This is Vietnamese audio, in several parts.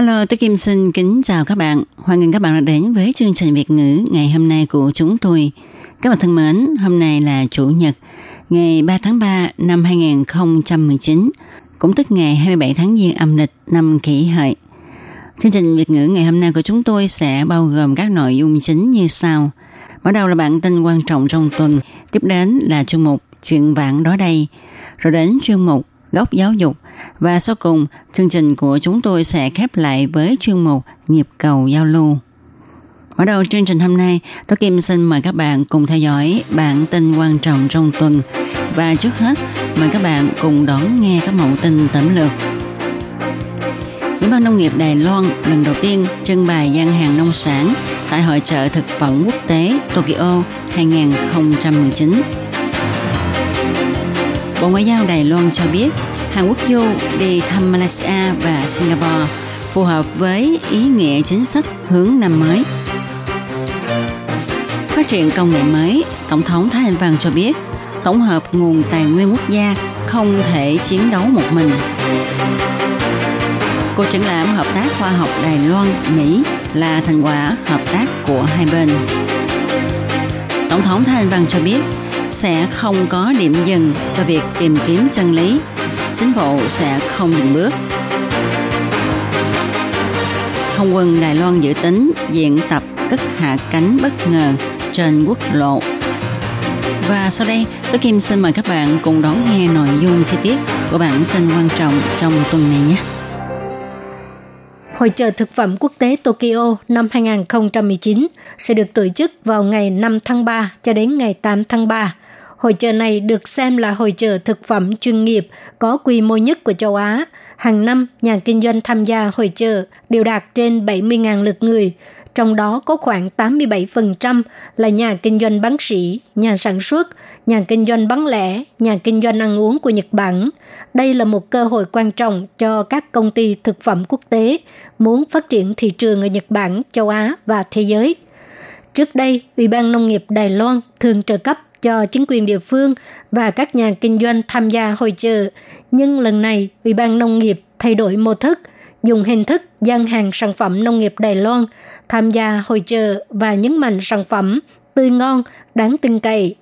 Hello, tôi Kim xin kính chào các bạn. Hoan nghênh các bạn đã đến với chương trình Việt ngữ ngày hôm nay của chúng tôi. Các bạn thân mến, hôm nay là Chủ nhật, ngày 3 tháng 3 năm 2019, cũng tức ngày 27 tháng Giêng âm lịch năm kỷ hợi. Chương trình Việt ngữ ngày hôm nay của chúng tôi sẽ bao gồm các nội dung chính như sau. Mở đầu là bản tin quan trọng trong tuần, tiếp đến là chuyên mục chuyện vãng đó đây, rồi đến chuyên mục góc giáo dục và sau cùng chương trình của chúng tôi sẽ khép lại với chuyên mục nhịp cầu giao lưu. Mở đầu chương trình hôm nay, tôi Kim xin mời các bạn cùng theo dõi bản tin quan trọng trong tuần và trước hết mời các bạn cùng đón nghe các mẫu tin tổng lược. Ủy ban nông nghiệp Đài Loan lần đầu tiên trưng bày gian hàng nông sản tại hội trợ thực phẩm quốc tế Tokyo 2019. Bộ Ngoại giao Đài Loan cho biết Hàn Quốc du đi thăm Malaysia và Singapore phù hợp với ý nghĩa chính sách hướng năm mới. Phát triển công nghệ mới, Tổng thống Thái Anh Văn cho biết tổng hợp nguồn tài nguyên quốc gia không thể chiến đấu một mình. Cuộc triển lãm hợp tác khoa học Đài Loan, Mỹ là thành quả hợp tác của hai bên. Tổng thống Thái Anh Văn cho biết sẽ không có điểm dừng cho việc tìm kiếm chân lý. Chính phủ sẽ không dừng bước. Không quân Đài Loan dự tính diễn tập cất hạ cánh bất ngờ trên quốc lộ. Và sau đây, tôi Kim xin mời các bạn cùng đón nghe nội dung chi tiết của bản tin quan trọng trong tuần này nhé. Hội trợ thực phẩm quốc tế Tokyo năm 2019 sẽ được tổ chức vào ngày 5 tháng 3 cho đến ngày 8 tháng 3. Hội trợ này được xem là hội trợ thực phẩm chuyên nghiệp có quy mô nhất của châu Á. Hàng năm, nhà kinh doanh tham gia hội trợ đều đạt trên 70.000 lượt người, trong đó có khoảng 87% là nhà kinh doanh bán sỉ, nhà sản xuất, nhà kinh doanh bán lẻ, nhà kinh doanh ăn uống của Nhật Bản. Đây là một cơ hội quan trọng cho các công ty thực phẩm quốc tế muốn phát triển thị trường ở Nhật Bản, châu Á và thế giới. Trước đây, Ủy ban Nông nghiệp Đài Loan thường trợ cấp cho chính quyền địa phương và các nhà kinh doanh tham gia hội trợ. Nhưng lần này, Ủy ban Nông nghiệp thay đổi mô thức, dùng hình thức gian hàng sản phẩm nông nghiệp Đài Loan tham gia hội trợ và nhấn mạnh sản phẩm tươi ngon, đáng tin cậy.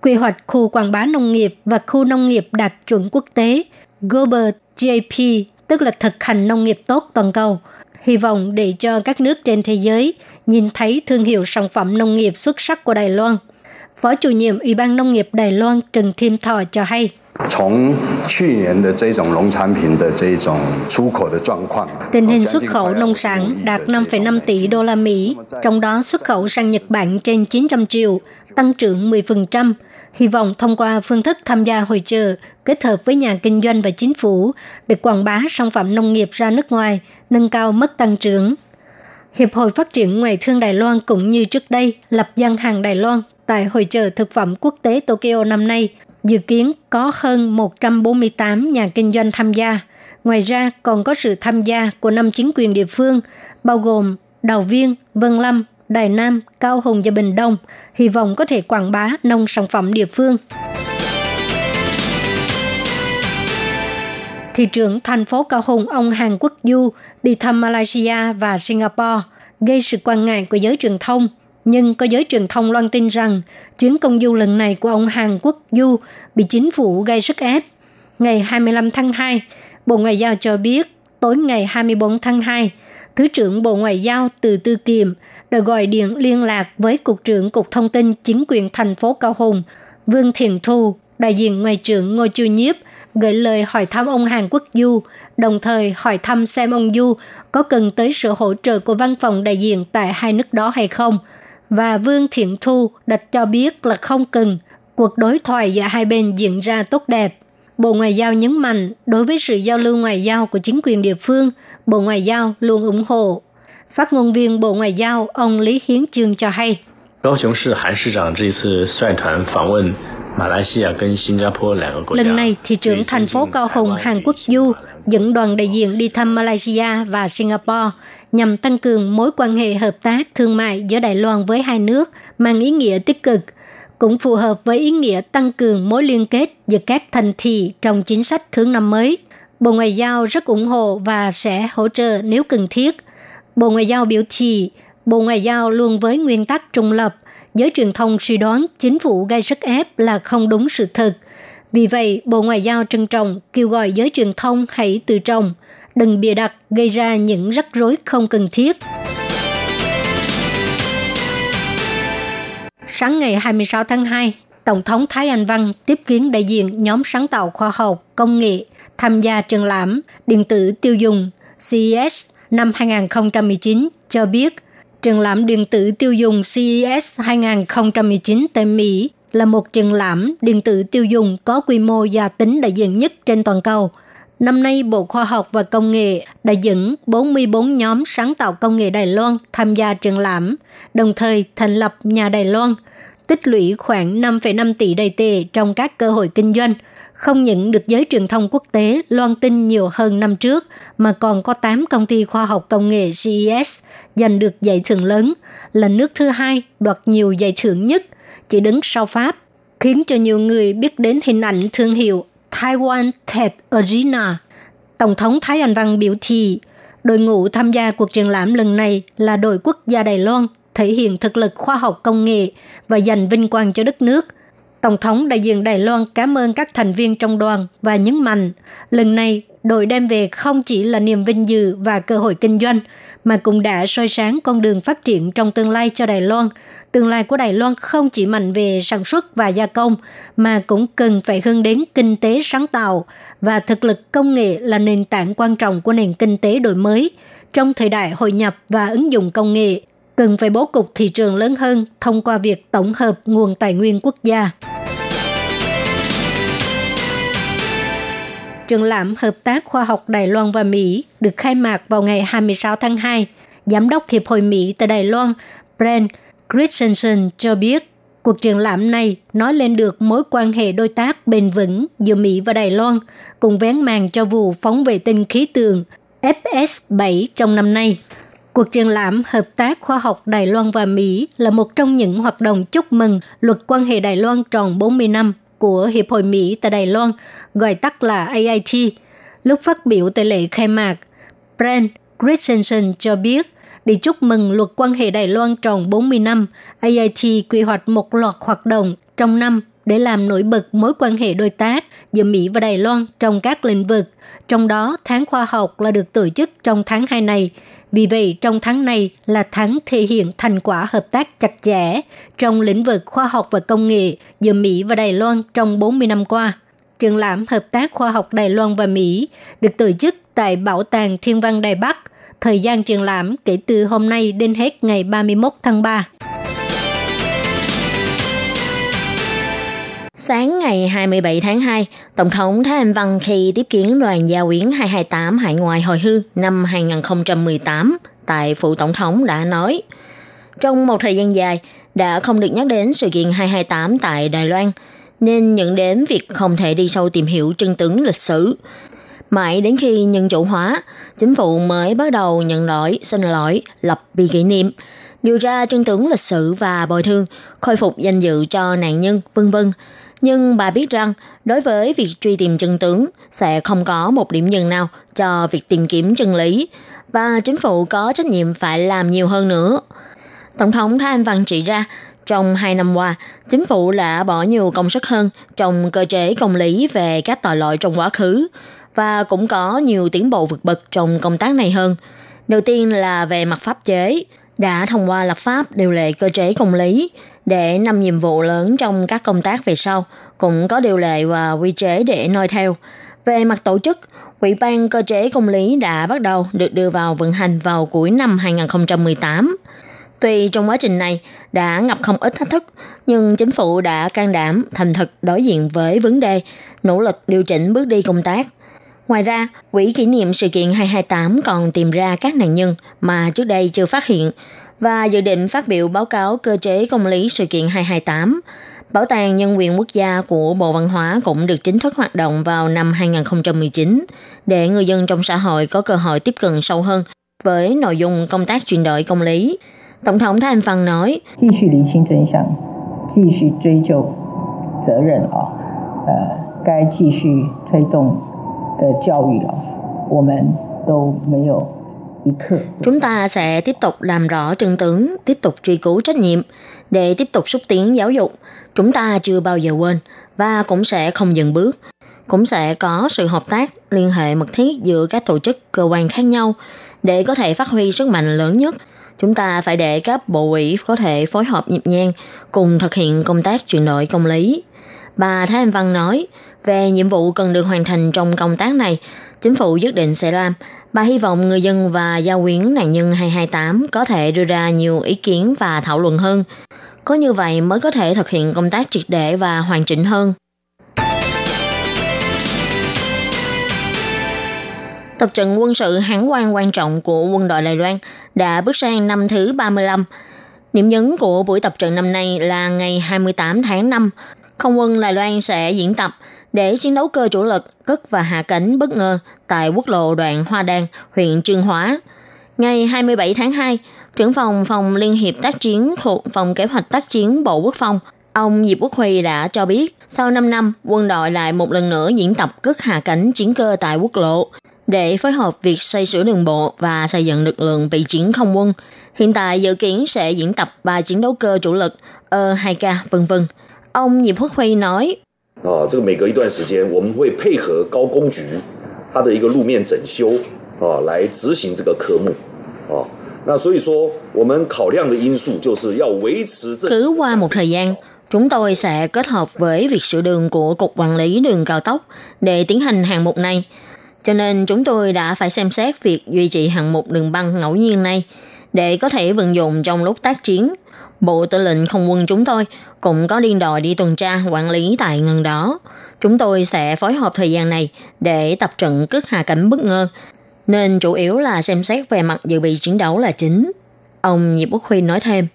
Quy hoạch khu quảng bá nông nghiệp và khu nông nghiệp đạt chuẩn quốc tế Global GAP, tức là thực hành nông nghiệp tốt toàn cầu, hy vọng để cho các nước trên thế giới nhìn thấy thương hiệu sản phẩm nông nghiệp xuất sắc của Đài Loan. Phó chủ nhiệm Ủy ban Nông nghiệp Đài Loan Trần Thiêm Thọ cho hay. 从去年的这种农产品的这种出口的状况， Tình hình xuất khẩu nông sản đạt 5,5 tỷ đô la Mỹ, trong đó xuất khẩu sang Nhật Bản trên 900 triệu, tăng trưởng 10%. Hy vọng thông qua phương thức tham gia hội trợ, kết hợp với nhà kinh doanh và chính phủ để quảng bá sản phẩm nông nghiệp ra nước ngoài, nâng cao mức tăng trưởng. Hiệp hội Phát triển Ngoại thương Đài Loan cũng như trước đây lập gian hàng Đài Loan tại hội trợ thực phẩm quốc tế Tokyo năm nay, dự kiến có hơn 148 nhà kinh doanh tham gia. Ngoài ra còn có sự tham gia của năm chính quyền địa phương, bao gồm Đào Viên, Vân Lâm, Đài Nam, Cao Hùng và Bình Đông, hy vọng có thể quảng bá nông sản phẩm địa phương. Thị trưởng thành phố Cao Hùng ông Hàn Quốc Du đi thăm Malaysia và Singapore, gây sự quan ngại của giới truyền thông. Nhưng có giới truyền thông loan tin rằng chuyến công du lần này của ông Hàn Quốc Du bị chính phủ gây sức ép. Ngày 25 tháng 2, Bộ Ngoại giao cho biết tối ngày 24 tháng 2, Thứ trưởng Bộ Ngoại giao Từ Tư Kiềm đã gọi điện liên lạc với Cục trưởng Cục Thông tin Chính quyền thành phố Cao Hùng, Vương Thiện Thu, đại diện Ngoại trưởng Ngô Chu Nhiếp, gửi lời hỏi thăm ông Hàn Quốc Du, đồng thời hỏi thăm xem ông Du có cần tới sự hỗ trợ của văn phòng đại diện tại hai nước đó hay không. Và Vương Thiện Thu đã cho biết là không cần, cuộc đối thoại giữa hai bên diễn ra tốt đẹp. Bộ Ngoại giao nhấn mạnh đối với sự giao lưu ngoại giao của chính quyền địa phương, Bộ Ngoại giao luôn ủng hộ. Phát ngôn viên Bộ Ngoại giao ông Lý Hiến Trương cho hay. 高雄市韩市长这次率团访问 Lần này, thị trưởng thành phố Cao Hùng Hàn Quốc Du dẫn đoàn đại diện đi thăm Malaysia và Singapore nhằm tăng cường mối quan hệ hợp tác thương mại giữa Đài Loan với hai nước mang ý nghĩa tích cực, cũng phù hợp với ý nghĩa tăng cường mối liên kết giữa các thành thị trong chính sách thương năm mới. Bộ Ngoại giao rất ủng hộ và sẽ hỗ trợ nếu cần thiết. Bộ Ngoại giao biểu thị, Bộ Ngoại giao luôn với nguyên tắc trung lập, giới truyền thông suy đoán chính phủ gây sức ép là không đúng sự thật. Vì vậy, Bộ Ngoại giao trân trọng kêu gọi giới truyền thông hãy tự trọng, đừng bịa đặt gây ra những rắc rối không cần thiết. Sáng ngày 26 tháng 2, Tổng thống Thái Anh Văn tiếp kiến đại diện nhóm sáng tạo khoa học, công nghệ tham gia triển lãm điện tử tiêu dùng CES năm 2019 cho biết Triển lãm điện tử tiêu dùng CES 2019 tại Mỹ là một triển lãm điện tử tiêu dùng có quy mô và tính đại diện nhất trên toàn cầu. Năm nay, Bộ Khoa học và Công nghệ đã dẫn 44 nhóm sáng tạo công nghệ Đài Loan tham gia triển lãm, đồng thời thành lập nhà Đài Loan, tích lũy khoảng 5,5 tỷ đầy tệ trong các cơ hội kinh doanh – không những được giới truyền thông quốc tế loan tin nhiều hơn năm trước, mà còn có 8 công ty khoa học công nghệ CES giành được giải thưởng lớn, là nước thứ hai đoạt nhiều giải thưởng nhất, chỉ đứng sau Pháp, khiến cho nhiều người biết đến hình ảnh thương hiệu Taiwan Tech Arena. Tổng thống Thái Anh Văn biểu thị, đội ngũ tham gia cuộc triển lãm lần này là đội quốc gia Đài Loan, thể hiện thực lực khoa học công nghệ và giành vinh quang cho đất nước – Tổng thống đại diện Đài Loan cảm ơn các thành viên trong đoàn và nhấn mạnh, lần này đội đem về không chỉ là niềm vinh dự và cơ hội kinh doanh, mà cũng đã soi sáng con đường phát triển trong tương lai cho Đài Loan. Tương lai của Đài Loan không chỉ mạnh về sản xuất và gia công, mà cũng cần phải hướng đến kinh tế sáng tạo và thực lực công nghệ là nền tảng quan trọng của nền kinh tế đổi mới. Trong thời đại hội nhập và ứng dụng công nghệ, cần phải bố cục thị trường lớn hơn thông qua việc tổng hợp nguồn tài nguyên quốc gia. Triển lãm Hợp tác Khoa học Đài Loan và Mỹ được khai mạc vào ngày 26 tháng 2. Giám đốc Hiệp hội Mỹ tại Đài Loan Brent Christensen cho biết cuộc triển lãm này nói lên được mối quan hệ đối tác bền vững giữa Mỹ và Đài Loan, cùng vén màn cho vụ phóng vệ tinh khí tượng FS-7 trong năm nay. Cuộc triển lãm Hợp tác Khoa học Đài Loan và Mỹ là một trong những hoạt động chúc mừng luật quan hệ Đài Loan tròn 40 năm của Hiệp hội Mỹ tại Đài Loan, gọi tắt là AIT. Lúc phát biểu tại lễ khai mạc, Brent Christensen cho biết, để chúc mừng luật quan hệ Đài Loan tròn 40 năm, AIT quy hoạch một loạt hoạt động trong năm để làm nổi bật mối quan hệ đối tác giữa Mỹ và Đài Loan trong các lĩnh vực. Trong đó, tháng khoa học là được tổ chức trong tháng 2 này. Vì vậy, trong tháng này là tháng thể hiện thành quả hợp tác chặt chẽ trong lĩnh vực khoa học và công nghệ giữa Mỹ và Đài Loan trong 40 năm qua. Triển lãm Hợp tác Khoa học Đài Loan và Mỹ được tổ chức tại Bảo tàng Thiên văn Đài Bắc. Thời gian triển lãm kể từ hôm nay đến hết ngày 31 tháng 3. Sáng ngày 27 tháng 2, Tổng thống Thái Anh Văn khi tiếp kiến đoàn gia quyến 228 hải ngoại hồi hương năm 2018 tại Phủ Tổng thống đã nói, trong một thời gian dài đã không được nhắc đến sự kiện 228 tại Đài Loan, nên nhận đến việc không thể đi sâu tìm hiểu chân tướng lịch sử. Mãi đến khi nhân chủ hóa, chính phủ mới bắt đầu nhận lỗi, xin lỗi, lập bia kỷ niệm, điều tra chân tướng lịch sử và bồi thường, khôi phục danh dự cho nạn nhân, vân vân nhưng bà biết rằng đối với việc truy tìm chân tướng sẽ không có một điểm dừng nào cho việc tìm kiếm chân lý và chính phủ có trách nhiệm phải làm nhiều hơn nữa. Tổng thống Thái Anh Văn chỉ ra, trong hai năm qua, chính phủ đã bỏ nhiều công sức hơn trong cơ chế công lý về các tội lỗi trong quá khứ và cũng có nhiều tiến bộ vượt bậc trong công tác này hơn. Đầu tiên là về mặt pháp chế, đã thông qua lập pháp điều lệ cơ chế công lý để năm nhiệm vụ lớn trong các công tác về sau cũng có điều lệ và quy chế để noi theo. Về mặt tổ chức, Ủy ban cơ chế công lý đã bắt đầu được đưa vào vận hành vào cuối năm 2018. Tuy trong quá trình này đã ngập không ít thách thức, nhưng chính phủ đã can đảm, thành thực đối diện với vấn đề, nỗ lực điều chỉnh bước đi công tác. Ngoài ra, Quỹ kỷ niệm sự kiện 228 còn tìm ra các nạn nhân mà trước đây chưa phát hiện và dự định phát biểu báo cáo cơ chế công lý sự kiện 228. Bảo tàng Nhân quyền Quốc gia của Bộ Văn hóa cũng được chính thức hoạt động vào năm 2019 để người dân trong xã hội có cơ hội tiếp cận sâu hơn với nội dung công tác chuyển đổi công lý. Tổng thống Thái Anh Văn nói, 继续厘清真相，继续追究责任啊，呃，该继续推动的教育啊，我们都没有 Chúng ta sẽ tiếp tục làm rõ trừng tướng, tiếp tục truy cứu trách nhiệm để tiếp tục xúc tiến giáo dục. Chúng ta chưa bao giờ quên và cũng sẽ không dừng bước. Cũng sẽ có sự hợp tác, liên hệ mật thiết giữa các tổ chức, cơ quan khác nhau để có thể phát huy sức mạnh lớn nhất. Chúng ta phải để các bộ ủy có thể phối hợp nhịp nhàng cùng thực hiện công tác chuyển đổi công lý. Bà Thái Anh Văn nói, về nhiệm vụ cần được hoàn thành trong công tác này, chính phủ quyết định sẽ làm. Bà hy vọng người dân và gia quyến nạn nhân 228 có thể đưa ra nhiều ý kiến và thảo luận hơn. Có như vậy mới có thể thực hiện công tác triệt để và hoàn chỉnh hơn. Tập trận quân sự hán quan quan trọng của quân đội Đài Loan đã bước sang năm thứ 35. Điểm nhấn của buổi tập trận năm nay là ngày 28 tháng 5, không quân Đài Loan sẽ diễn tập để chiến đấu cơ chủ lực cất và hạ cánh bất ngờ tại quốc lộ đoạn Hoa Đan, huyện Trương Hóa. Ngày 27 tháng 2, trưởng phòng phòng Liên hiệp tác chiến thuộc phòng kế hoạch tác chiến Bộ Quốc phòng, ông Diệp Quốc Huy đã cho biết sau 5 năm, quân đội lại một lần nữa diễn tập cất hạ cánh chiến cơ tại quốc lộ để phối hợp việc xây sửa đường bộ và xây dựng lực lượng bị chiến không quân. Hiện tại dự kiến sẽ diễn tập ba chiến đấu cơ chủ lực E-2K, vân vân. Ông Diệp Quốc Huy nói, 啊，这个每隔一段时间，我们会配合高工局它的一个路面整修啊，来执行这个科目啊。那所以说，我们考量的因素就是要维持这。Cứ qua một thời gian, chúng tôi sẽ kết hợp với việc sửa đường của Cục Quản lý Đường Cao tốc để tiến hành hạng mục này. Cho nên chúng tôi đã phải xem xét việc duy trì hạng mục đường băng ngẫu nhiên này để có thể vận dụng trong lúc tác chiến Bộ Tư lệnh Không quân chúng tôi cũng có liên đội đi tuần tra quản lý tại ngân đó. Chúng tôi sẽ phối hợp thời gian này để tập trận cất hạ cảnh bất ngờ, nên chủ yếu là xem xét về mặt dự bị chiến đấu là chính. Ông Diệp Quốc Huy nói thêm,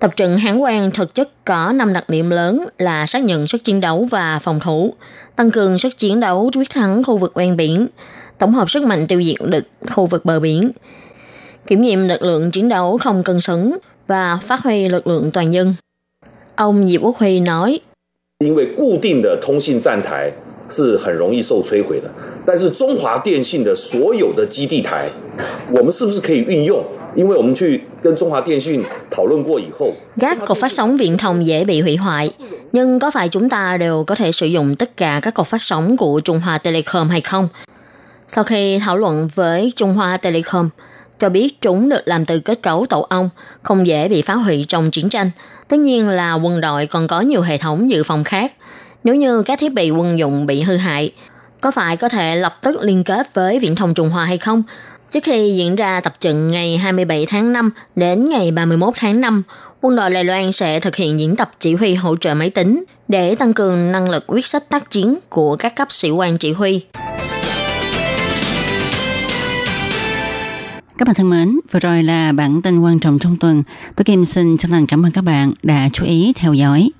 tập trận Hán Quan thực chất có 5 đặc điểm lớn là xác nhận sức chiến đấu và phòng thủ, tăng cường sức chiến đấu quyết thắng khu vực ven biển, tổng hợp sức mạnh tiêu diệt địch khu vực bờ biển, kiểm nghiệm lực lượng chiến đấu không cân xứng và phát huy lực lượng toàn dân. Ông Diệp Quốc Huy nói, các cột phát sóng viễn thông dễ bị hủy hoại, nhưng có phải chúng ta đều có thể sử dụng tất cả các cột phát sóng của Trung Hoa Telecom hay không? Sau khi thảo luận với Trung Hoa Telecom, cho biết chúng được làm từ kết cấu tổ ong, không dễ bị phá hủy trong chiến tranh. Tất nhiên là quân đội còn có nhiều hệ thống dự phòng khác. Nếu như các thiết bị quân dụng bị hư hại, có phải có thể lập tức liên kết với Viễn thông Trung Hoa hay không? Trước khi diễn ra tập trận ngày 27 tháng 5 đến ngày 31 tháng 5, quân đội Đài Loan sẽ thực hiện diễn tập chỉ huy hỗ trợ máy tính để tăng cường năng lực quyết sách tác chiến của các cấp sĩ quan chỉ huy. Các bạn thân mến, vừa rồi là bản tin quan trọng trong tuần. Tôi Kim xin chân thành cảm ơn các bạn đã chú ý theo dõi.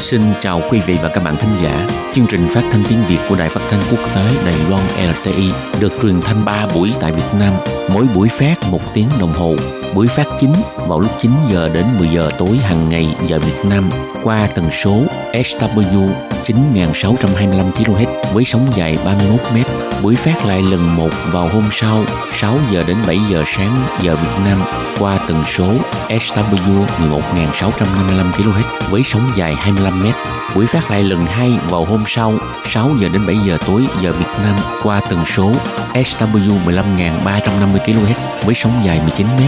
Xin chào quý vị và các bạn thính giả. Chương trình phát thanh tiếng Việt của Đài Phát thanh Quốc tế Đài Loan LTI được truyền thanh 3 buổi tại Việt Nam, mỗi buổi phát một tiếng đồng hồ. Buổi phát chính vào lúc 9 giờ đến 10 giờ tối hàng ngày giờ Việt Nam qua tần số SW 9625 kHz với sóng dài 31 m. Buổi phát lại lần một vào hôm sau 6 giờ đến 7 giờ sáng giờ Việt Nam qua tần số SW 11655 kHz với sóng dài 25 m. Buổi phát lại lần hai vào hôm sau 6 giờ đến 7 giờ tối giờ Việt Nam qua tần số SW 15.350 kHz với sóng dài 19 m.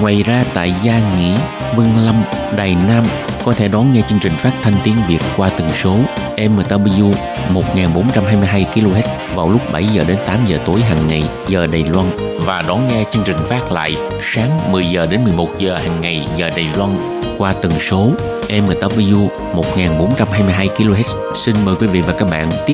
Ngoài ra tại Gia Nghĩa Vân Lâm, Đài Nam có thể đón nghe chương trình phát thanh tiếng Việt qua tần số MW 1422 kHz vào lúc 7 giờ đến 8 giờ tối hàng ngày giờ Đài Loan và đón nghe chương trình phát lại sáng 10 giờ đến 11 giờ hàng ngày giờ Đài Loan qua tần số MW 1422 kHz. Xin mời quý vị và các bạn tiếp